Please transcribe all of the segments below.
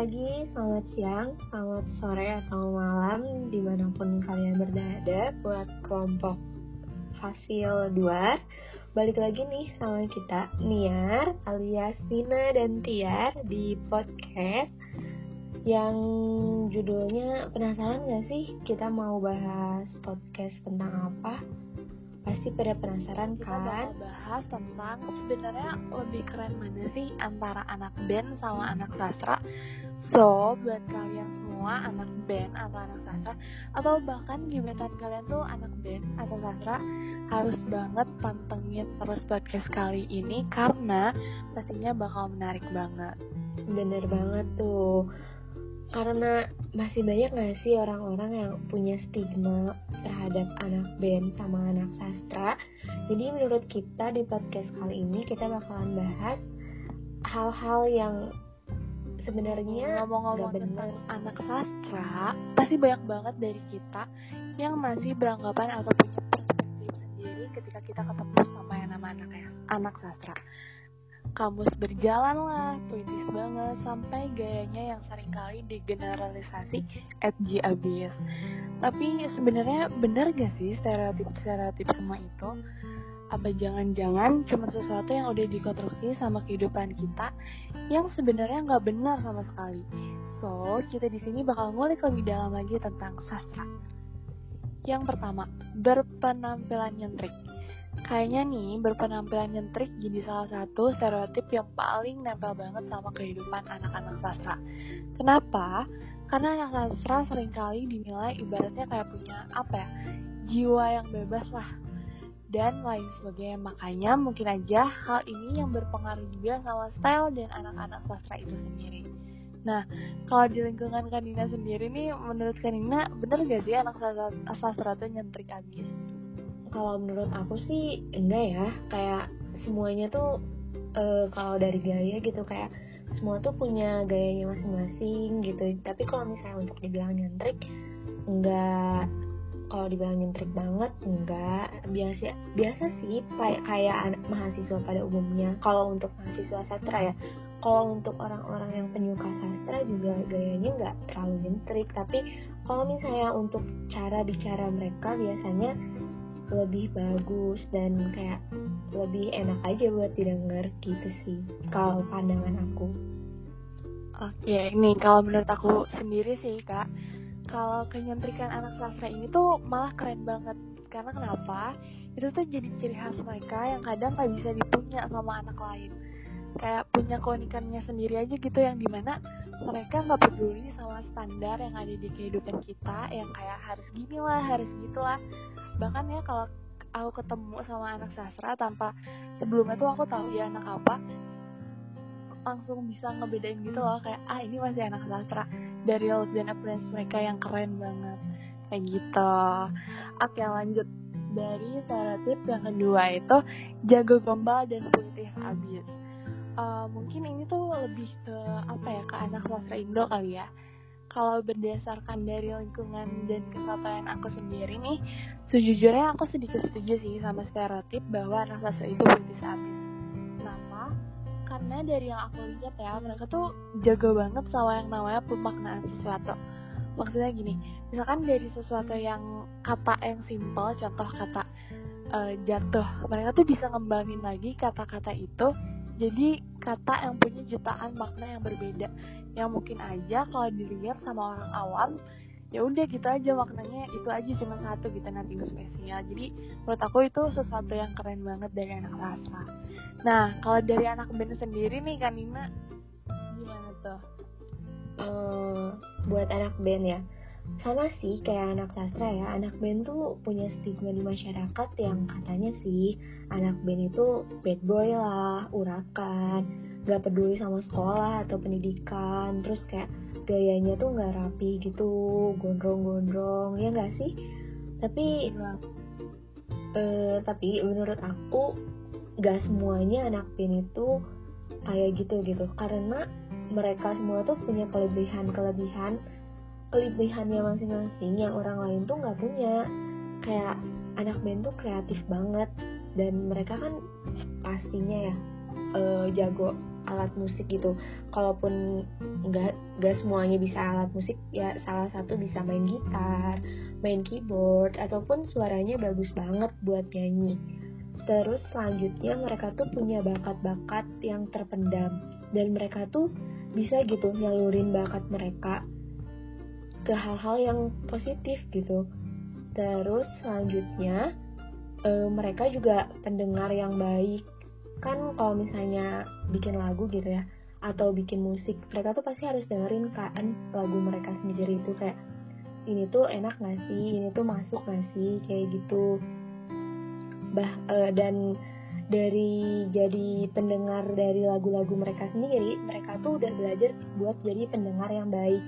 pagi, selamat siang, selamat sore atau malam di mana pun kalian berada buat kelompok Fasil 2 Balik lagi nih sama kita Niar alias Nina dan Tiar di podcast yang judulnya penasaran gak sih kita mau bahas podcast tentang apa? Pasti pada penasaran kita kan? bakal bahas tentang sebenarnya lebih keren mana sih antara anak band sama anak sastra. So, buat kalian semua anak band atau anak sastra atau bahkan gebetan kalian tuh anak band atau sastra harus banget pantengin terus podcast kali ini karena pastinya bakal menarik banget. Bener banget tuh karena masih banyak gak sih orang-orang yang punya stigma terhadap anak band sama anak sastra jadi menurut kita di podcast kali ini kita bakalan bahas hal-hal yang sebenarnya ngomong-ngomong tentang anak sastra pasti banyak banget dari kita yang masih beranggapan atau punya perspektif sendiri ketika kita ketemu sama yang nama anak anak sastra kamus berjalan lah, puitis banget, sampai gayanya yang sering kali digeneralisasi abis. Tapi sebenarnya benar gak sih stereotip-stereotip semua itu? Apa jangan-jangan cuma sesuatu yang udah dikonstruksi sama kehidupan kita yang sebenarnya nggak benar sama sekali? So, kita di sini bakal ngulik lebih dalam lagi tentang sastra. Yang pertama, berpenampilan nyentrik. Kayaknya nih berpenampilan nyentrik jadi salah satu stereotip yang paling nempel banget sama kehidupan anak-anak sastra. Kenapa? Karena anak sastra sering kali dinilai ibaratnya kayak punya apa ya, jiwa yang bebas lah. Dan lain sebagainya. Makanya mungkin aja hal ini yang berpengaruh juga sama style dan anak-anak sastra itu sendiri. Nah, kalau di lingkungan Kanina sendiri nih, menurut Kanina, bener gak sih anak sastra, sastra tuh nyentrik abis? kalau menurut aku sih enggak ya kayak semuanya tuh uh, kalau dari gaya gitu kayak semua tuh punya gayanya masing-masing gitu tapi kalau misalnya untuk dibilang nyentrik enggak kalau dibilang nyentrik banget enggak. Biasa biasa sih kayak anak mahasiswa pada umumnya. Kalau untuk mahasiswa sastra ya kalau untuk orang-orang yang penyuka sastra juga gayanya nggak terlalu nyentrik. Tapi kalau misalnya untuk cara bicara mereka biasanya lebih bagus dan kayak lebih enak aja buat didengar gitu sih kalau pandangan aku. Oke ini kalau menurut aku sendiri sih kak kalau kenyentrikan anak sastra ini tuh malah keren banget. Karena kenapa? Itu tuh jadi ciri khas mereka yang kadang nggak bisa dipunya sama anak lain. Kayak punya keunikannya sendiri aja gitu yang di mana mereka nggak peduli sama standar yang ada di kehidupan kita yang kayak harus gini lah harus gitulah bahkan ya kalau aku ketemu sama anak sastra tanpa sebelumnya tuh aku tahu dia anak apa langsung bisa ngebedain gitu loh kayak ah ini masih anak sastra. Dari look dan appearance mereka yang keren banget. Kayak gitu. Oke lanjut. Dari stereotip yang kedua itu jago gombal dan putih abis uh, mungkin ini tuh lebih ke apa ya ke anak sastra Indo kali ya. Kalau berdasarkan dari lingkungan dan kesatuan aku sendiri nih, sejujurnya aku sedikit setuju sih sama stereotip bahwa anak sastra itu puitis abis. Karena dari yang aku lihat ya, mereka tuh jago banget sama yang namanya pemaknaan sesuatu. Maksudnya gini, misalkan dari sesuatu yang kata yang simple, contoh kata uh, jatuh, mereka tuh bisa ngembangin lagi kata-kata itu jadi kata yang punya jutaan makna yang berbeda yang mungkin aja kalau dilihat sama orang awam ya udah gitu aja maknanya. Itu aja cuma satu gitu nanti spesial. Jadi menurut aku itu sesuatu yang keren banget dari anak sastra nah kalau dari anak band sendiri nih kan Nina gimana tuh? Uh, buat anak band ya. Sama sih kayak anak sastra ya. Anak band tuh punya stigma di masyarakat yang katanya sih anak band itu bad boy lah urakan gak peduli sama sekolah atau pendidikan terus kayak gayanya tuh gak rapi gitu gondrong-gondrong ya gak sih? Tapi uh, tapi menurut aku gak semuanya anak band itu kayak gitu gitu. Karena mereka semua tuh punya kelebihan-kelebihan kelebihannya masing-masing yang orang lain tuh nggak punya. Kayak anak band tuh kreatif banget dan mereka kan pastinya ya uh, jago alat musik gitu. Kalaupun nggak nggak semuanya bisa alat musik ya salah satu bisa main gitar main keyboard ataupun suaranya bagus banget buat nyanyi. Terus selanjutnya mereka tuh punya bakat-bakat yang terpendam. Dan mereka tuh bisa gitu nyalurin bakat mereka ke hal-hal yang positif gitu. Terus selanjutnya e, mereka juga pendengar yang baik kan kalau misalnya bikin lagu gitu ya atau bikin musik mereka tuh pasti harus dengerin kan lagu mereka sendiri itu kayak ini tuh enak gak sih? Ini tuh masuk gak sih? Kayak gitu. Bah e, dan dari jadi pendengar dari lagu-lagu mereka sendiri mereka tuh udah belajar buat jadi pendengar yang baik.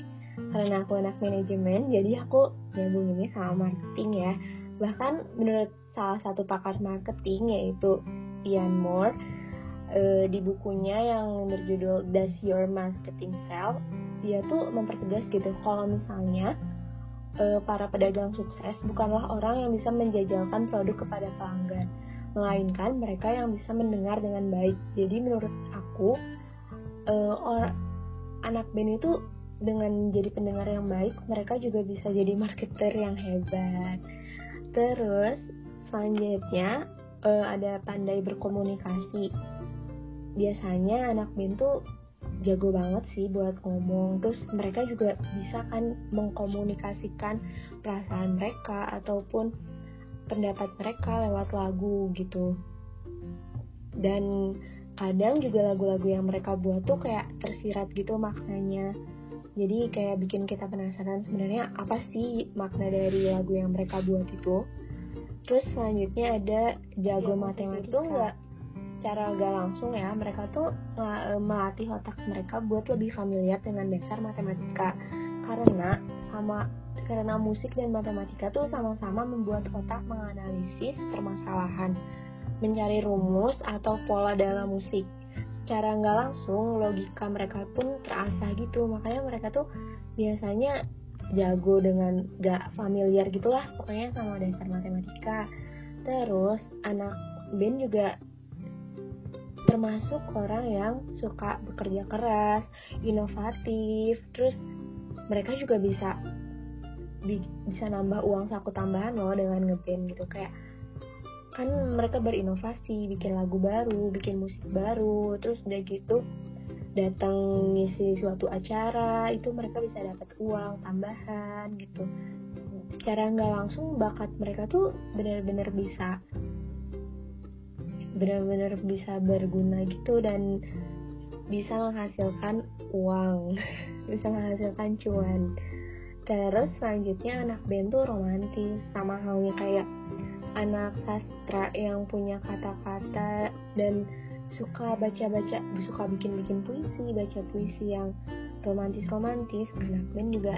Karena aku anak manajemen jadi aku nyambunginnya sama marketing ya. Bahkan menurut salah satu pakar marketing yaitu Ian Moore uh, di bukunya yang berjudul Does Your Marketing Sell? Dia tuh mempertegas gitu kalau misalnya uh, para pedagang sukses bukanlah orang yang bisa menjajalkan produk kepada pelanggan melainkan mereka yang bisa mendengar dengan baik. Jadi menurut aku uh, or, anak band itu dengan jadi pendengar yang baik mereka juga bisa jadi marketer yang hebat. Terus selanjutnya uh, ada pandai berkomunikasi. Biasanya anak band tuh jago banget sih buat ngomong. Terus mereka juga bisa kan mengkomunikasikan perasaan mereka ataupun pendapat mereka lewat lagu gitu. Dan kadang juga lagu-lagu yang mereka buat tuh kayak tersirat gitu maknanya. Jadi kayak bikin kita penasaran sebenarnya apa sih makna dari lagu yang mereka buat itu terus selanjutnya ada jago matematika. itu nggak cara gak langsung ya mereka tuh e, melatih otak mereka buat lebih familiar dengan dasar matematika. Karena sama karena musik dan matematika tuh sama-sama membuat otak menganalisis permasalahan mencari rumus atau pola dalam musik. Secara nggak langsung logika mereka pun terasa gitu. Makanya mereka tuh biasanya jago dengan gak familiar gitulah pokoknya sama dasar matematika. Terus anak Ben juga termasuk orang yang suka bekerja keras inovatif. Terus mereka juga bisa bisa nambah uang saku tambahan loh dengan ngeband gitu. Kayak kan mereka berinovasi bikin lagu baru bikin musik baru terus udah gitu datang ngisi suatu acara itu mereka bisa dapat uang tambahan gitu. Secara nggak langsung bakat mereka tuh benar-benar bisa benar-benar bisa berguna gitu dan bisa menghasilkan uang bisa menghasilkan cuan. Terus selanjutnya anak band romantis sama halnya kayak anak sastra yang punya kata-kata dan suka baca-baca suka bikin-bikin puisi baca puisi yang romantis-romantis anak band juga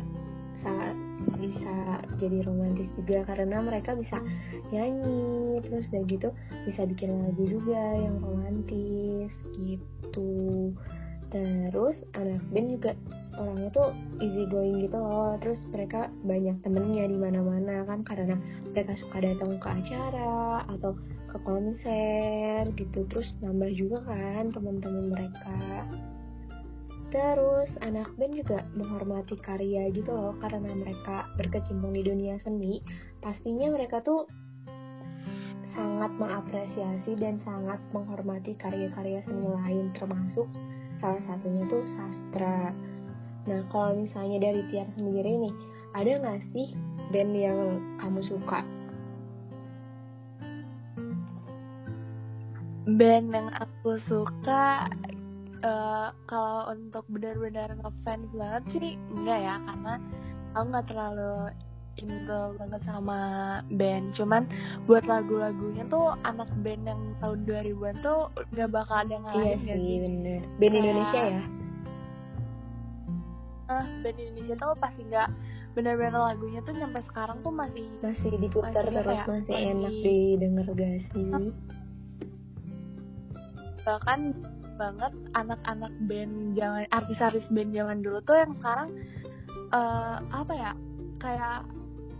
sangat bisa jadi romantis juga karena mereka bisa nyanyi terus udah gitu bisa bikin lagu juga yang romantis gitu. Terus anak band juga orangnya tuh easy going gitu loh terus mereka banyak temennya di mana-mana kan karena mereka suka datang ke acara atau ke konser gitu. Terus nambah juga kan teman-teman mereka. Terus anak band juga menghormati karya gitu loh karena mereka berkecimpung di dunia seni pastinya mereka tuh sangat mengapresiasi dan sangat menghormati karya-karya seni lain termasuk salah satunya tuh sastra. Nah kalau misalnya dari Tiar sendiri nih ada nggak sih band yang kamu suka band yang aku suka uh, kalau untuk benar-benar ngefans banget sih enggak ya karena aku nggak terlalu into banget sama band. Cuman buat lagu-lagunya tuh anak band yang tahun 2000-an tuh nggak bakal ada ngalahin iya sih bener. Band Kayak, Indonesia ya? Uh, band Indonesia tuh pasti nggak benar-benar lagunya tuh sampai sekarang tuh masih masih diputar masih terus ya, masih, masih enak didengar gak sih bahkan banget anak-anak band zaman artis-artis band zaman dulu tuh yang sekarang uh, apa ya kayak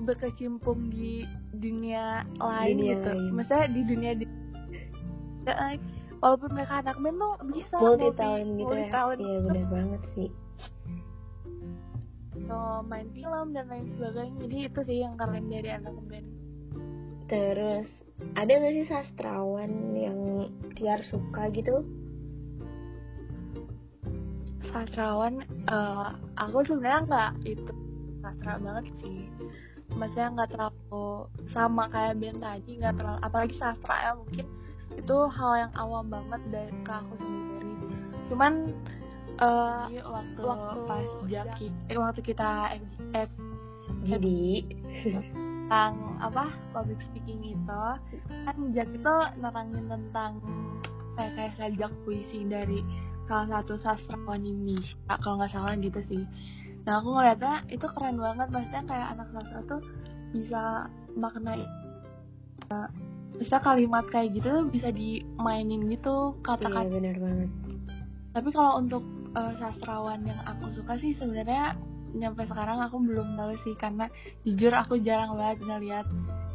berkecimpung di dunia lain dunia gitu. Lain. Maksudnya di dunia di walaupun mereka anak band tuh bisa multi talent gitu multi ya iya benar banget sih. So, main film dan lain sebagainya. Jadi itu sih yang keren dari anak band. Terus ada gak sih sastrawan yang Tiar suka gitu? Sastrawan uh, aku sebenarnya nggak itu sastra banget sih. Maksudnya nggak terlalu sama kayak band tadi nggak terlalu apalagi sastra ya mungkin itu hal yang awam banget dari ke aku sendiri. Cuman uh, waktu, waktu pas Jaki eh, waktu kita FGF jadi tentang apa public speaking itu kan Jack itu nerangin tentang kayak kayak sajak puisi dari salah satu sastrawan Indonesia kalau nggak salah gitu sih. Nah aku ngeliatnya itu keren banget maksudnya kayak anak sastra tuh bisa maknai uh, bisa kalimat kayak gitu bisa dimainin gitu kata-kata. Iya benar banget. Tapi kalau untuk uh, sastrawan yang aku suka sih sebenarnya nyampe sekarang aku belum tahu sih karena jujur aku jarang banget ngeliat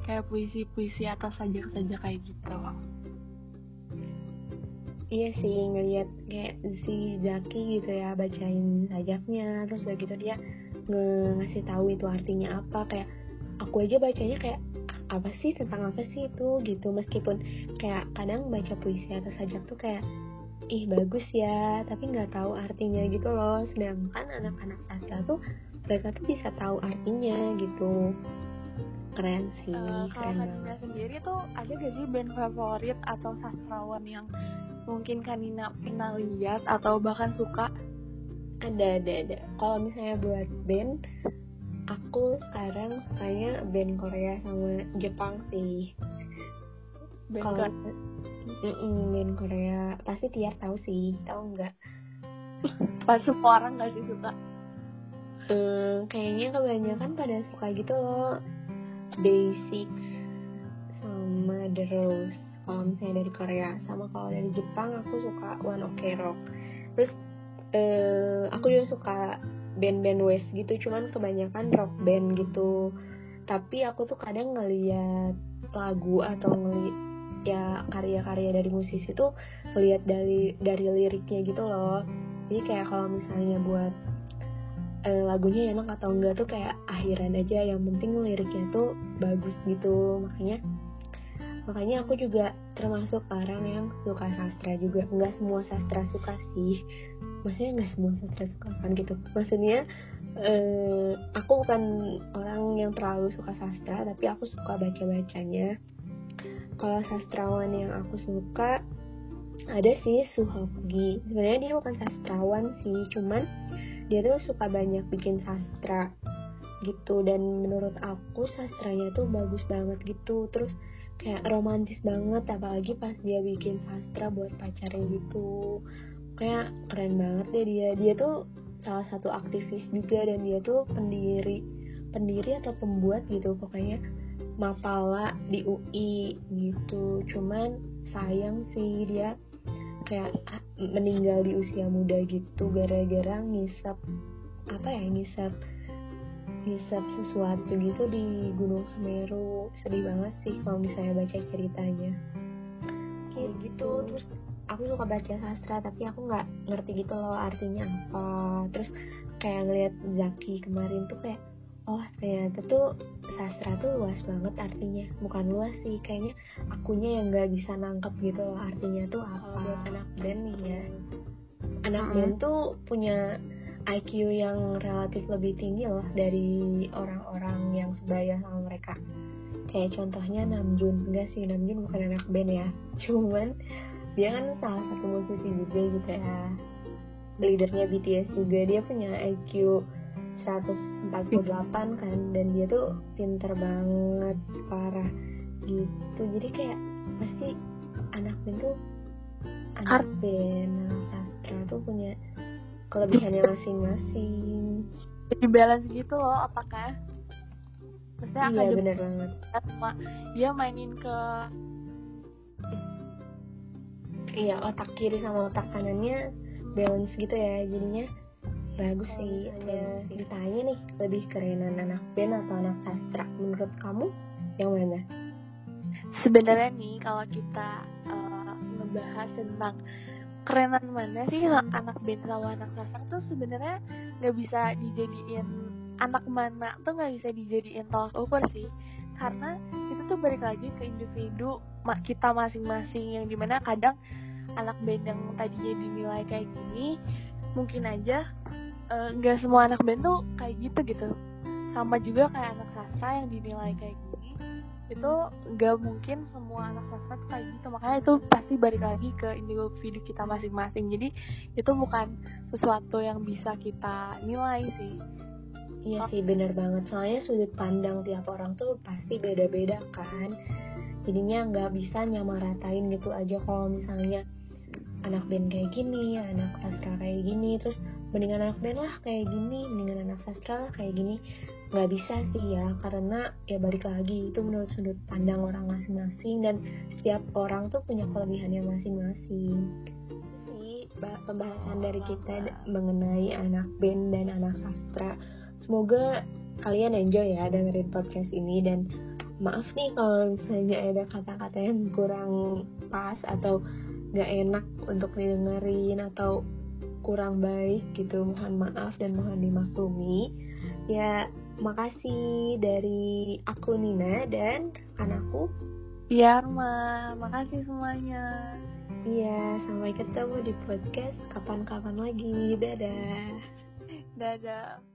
kayak puisi-puisi atau sajak-sajak kayak gitu. Iya sih ngeliat kayak si Zaki gitu ya bacain sajaknya terus udah gitu dia ngasih tahu itu artinya apa kayak aku aja bacanya kayak apa sih? Tentang apa sih itu? gitu. Meskipun kayak kadang baca puisi atau sajak tuh kayak ih bagus ya tapi nggak tahu artinya gitu loh sedangkan anak-anak sastra tuh mereka tuh bisa tahu artinya gitu keren sih uh, kalau Kanina sendiri tuh ada gak sih band favorit atau sastrawan yang mungkin Kanina pernah lihat atau bahkan suka? Ada, ada, ada. Kalau misalnya buat band, aku sekarang sukanya band Korea sama Jepang sih. Kalau mm band Korea pasti tiap tahu sih, tahu nggak? Pas semua orang nggak sih suka? Hmm, kayaknya kebanyakan pada suka gitu loh. Day Six sama The Rose kalau misalnya dari Korea sama kalau dari Jepang aku suka One Ok Rock terus uh, aku juga suka band-band West gitu cuman kebanyakan rock band gitu tapi aku tuh kadang ngeliat lagu atau ngeliat ya karya-karya dari musisi tuh ngeliat dari dari liriknya gitu loh. Jadi kayak kalau misalnya buat uh, lagunya enak atau enggak tuh kayak akhiran aja yang penting liriknya tuh bagus gitu. Makanya makanya aku juga termasuk orang yang suka sastra juga. Nggak semua sastra suka sih. Maksudnya nggak semua sastra suka kan gitu. Maksudnya eh, aku bukan orang yang terlalu suka sastra tapi aku suka baca bacanya kalau sastrawan yang aku suka ada sih Suhopgi sebenarnya dia bukan sastrawan sih cuman dia tuh suka banyak bikin sastra gitu. Dan menurut aku sastranya tuh bagus banget gitu. Terus kayak romantis banget apalagi pas dia bikin sastra buat pacarnya gitu. Kayak keren banget deh dia. Dia tuh salah satu aktivis juga dan dia tuh pendiri pendiri atau pembuat gitu. Pokoknya Mapala di UI gitu. Cuman sayang sih dia kayak meninggal di usia muda gitu gara-gara ngisap apa ya ngisap ngisap sesuatu gitu di Gunung Semeru. Sedih banget sih kalau misalnya baca ceritanya. Kayak gitu terus aku suka baca sastra tapi aku nggak ngerti gitu loh artinya apa. Terus kayak ngeliat Zaki kemarin tuh kayak oh ternyata tuh sastra tuh luas banget artinya. Bukan luas sih kayaknya akunya yang nggak bisa nangkep gitu loh artinya tuh apa. buat anak band nih ya. Anak band tuh punya IQ yang relatif lebih tinggi loh dari orang-orang yang sebaya sama mereka. Kayak contohnya Namjoon. Enggak sih Namjoon bukan anak band ya. Cuman dia kan salah satu musisi juga gitu ya. Leadernya BTS juga. Dia punya IQ 148 kan dan dia tuh pinter banget parah gitu. Jadi kayak pasti anak band tuh anak band anak sastra tuh punya kelebihannya masing-masing. Jadi balance gitu loh apakah maksudnya iya benar banget. sama dia mainin ke iya otak kiri sama otak kanannya balance gitu ya jadinya bagus sih ya ditanya nih lebih kerenan anak band atau anak sastra. Menurut kamu yang mana? Sebenarnya nih kalau kita uh, ngebahas tentang kerenan mana sih anak band sama anak sastra tuh sebenarnya nggak bisa dijadiin anak mana tuh nggak bisa dijadiin tolak ukur sih. Karena itu tuh balik lagi ke individu kita masing-masing yang di mana kadang anak band yang tadinya dinilai kayak gini mungkin aja nggak uh, semua anak band tuh kayak gitu gitu. Sama juga kayak anak sastra yang dinilai kayak gini itu nggak mungkin semua anak sastra kayak gitu. Makanya itu pasti balik lagi ke individu kita masing-masing. Jadi itu bukan sesuatu yang bisa kita nilai sih. Iya sih bener banget. Soalnya sudut pandang tiap orang tuh pasti beda-beda kan. Jadinya nggak bisa nyamaratain gitu aja kalau misalnya anak band kayak gini anak sastra kayak gini terus mendingan anak band lah kayak gini mendingan anak sastra lah kayak gini. Nggak bisa sih ya karena ya balik lagi itu menurut sudut pandang orang masing-masing dan setiap orang tuh punya kelebihannya masing-masing. Sih pembahasan dari kita mengenai anak band dan anak sastra. Semoga kalian enjoy ya dengerin podcast ini dan maaf nih kalau misalnya ada kata-kata yang kurang pas atau gak enak untuk didengerin atau kurang baik gitu. Mohon maaf dan mohon dimaklumi. Ya makasih dari aku Nina dan anakku. Iya Arma makasih semuanya. Iya sampai ketemu di podcast kapan-kapan lagi. Dadah. Dadah